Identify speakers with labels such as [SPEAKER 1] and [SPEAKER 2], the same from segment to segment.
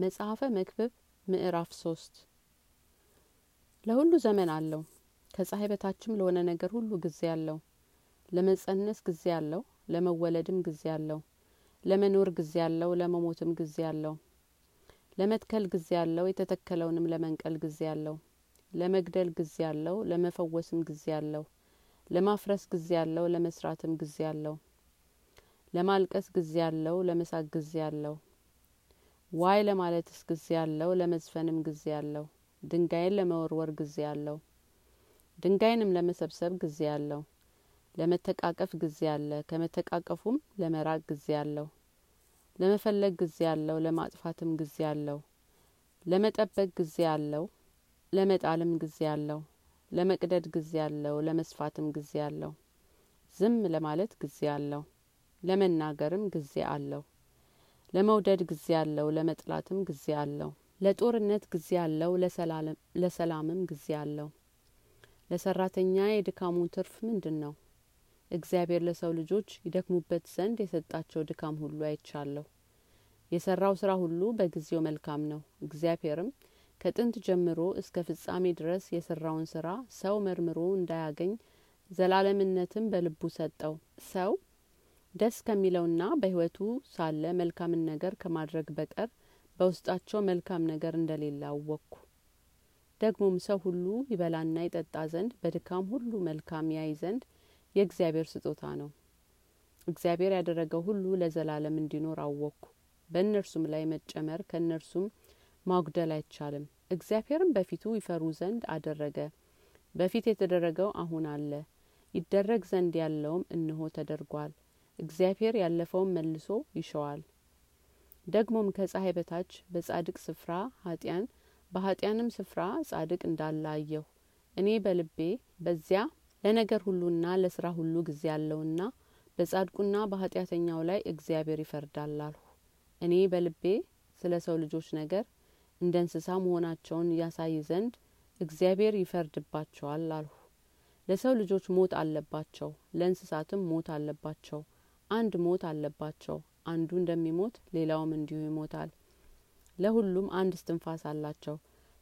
[SPEAKER 1] መጽሐፈ መክብብ ምዕራፍ ሶስት ለሁሉ ዘመን አለው ከፀሐይ በታችም ለሆነ ነገር ሁሉ ጊዜ አለው ለመጸነስ ጊዜ አለው ለመወለድም ጊዜ አለው ለመኖር ጊዜ አለው ለመሞትም ጊዜ አለው ለመትከል ጊዜ አለው የተተከለውንም ለመንቀል ጊዜ አለው ለመግደል ጊዜ አለው ለመፈወስም ጊዜ አለው ለማፍረስ ጊዜ አለው ለመስራትም ጊዜ አለው ለማልቀስ ጊዜ አለው ለመሳቅ ጊዜ አለው ዋይ ለማለትስ ጊዜ አለው ለመዝፈንም ጊዜ አለው ድንጋይን ለመወርወር ጊዜ አለው ድንጋይንም ለመሰብሰብ ጊዜ አለው ለመተቃቀፍ ጊዜ አለ ከመተቃቀፉም ለመራቅ ጊዜ አለው ለመፈለግ ጊዜ አለው ለማጥፋትም ጊዜ አለው ለመጠበቅ ጊዜ አለው ለመጣልም ጊዜ አለው ለመቅደድ ጊዜ አለው ለመስፋትም ጊዜ አለው ዝም ለማለት ጊዜ አለው ለመናገርም ጊዜ አለው ለመውደድ ጊዜ አለው ለመጥላትም ጊዜ አለው ለጦርነት ጊዜ አለው ለሰላምም ጊዜ አለው። ለሰራተኛ የድካሙ ትርፍ ምንድን ነው እግዚአብሔር ለሰው ልጆች ይደክሙበት ዘንድ የሰጣቸው ድካም ሁሉ አይቻለሁ። የሰራው ስራ ሁሉ በጊዜው መልካም ነው። እግዚአብሔርም ከጥንት ጀምሮ እስከ ፍጻሜ ድረስ የሰራውን ስራ ሰው መርምሮ እንዳያገኝ ዘላለምነትም በልቡ ሰጠው። ሰው ደስ ከሚለውና በህይወቱ ሳለ መልካምን ነገር ከማድረግ በቀር በውስጣቸው መልካም ነገር እንደሌለ አወቅኩ። ደግሞም ሰው ሁሉ ይበላና ይጠጣ ዘንድ በድካም ሁሉ መልካም ያይ ዘንድ የእግዚአብሔር ስጦታ ነው። እግዚአብሔር ያደረገው ሁሉ ለዘላለም እንዲኖር አወቅኩ። በእነርሱም ላይ መጨመር ከእነርሱም ማጉደል አይቻልም። እግዚአብሔርም በፊቱ ይፈሩ ዘንድ አደረገ። በፊት የተደረገው አሁን አለ። ይደረግ ዘንድ ያለውም እንሆ ተደርጓል እግዚአብሔር ያለፈውን መልሶ ይሸዋል። ደግሞም ከፀሐይ በታች በጻድቅ ስፍራ ኃጢያን በኃጢያንም ስፍራ ጻድቅ እንዳለ አየሁ እኔ በልቤ በዚያ ለነገር ሁሉና ለስራ ሁሉ ጊዜ አለውና በጻድቁና በኃጢአተኛው ላይ እግዚአብሔር ይፈርዳል አልሁ። እኔ በልቤ ስለ ሰው ልጆች ነገር እንደ እንስሳ መሆናቸውን ያሳይ ዘንድ እግዚአብሔር ይፈርድባቸዋል አልሁ። ለሰው ልጆች ሞት አለባቸው ለእንስሳትም ሞት አለባቸው አንድ ሞት አለባቸው። አንዱ እንደሚሞት ሌላውም እንዲሁ ይሞታል። ለሁሉም አንድ እስትንፋስ አላቸው።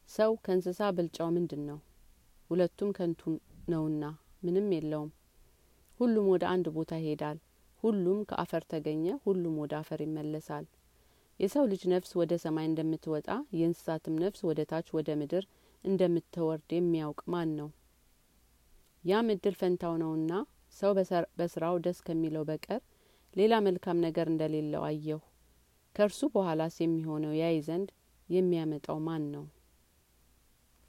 [SPEAKER 1] ሰው ከእንስሳ ብልጫው ምንድን ነው ሁለቱም ከንቱ ነውና ምንም የለውም። ሁሉም ወደ አንድ ቦታ ይሄዳል። ሁሉም ከአፈር ተገኘ ሁሉም ወደ አፈር ይመለሳል። የሰው ልጅ ነፍስ ወደ ሰማይ እንደምትወጣ የእንስሳትም ነፍስ ወደ ታች ወደ ምድር እንደምትወርድ የሚያውቅ ማን ነው? ያም እድል ፈንታው ነውና ሰው በስራው ደስ ከሚለው በቀር ሌላ መልካም ነገር እንደሌለው አየሁ። ከእርሱ በኋላስ የሚሆነው ያይ ዘንድ የሚያመጣው ማን ነው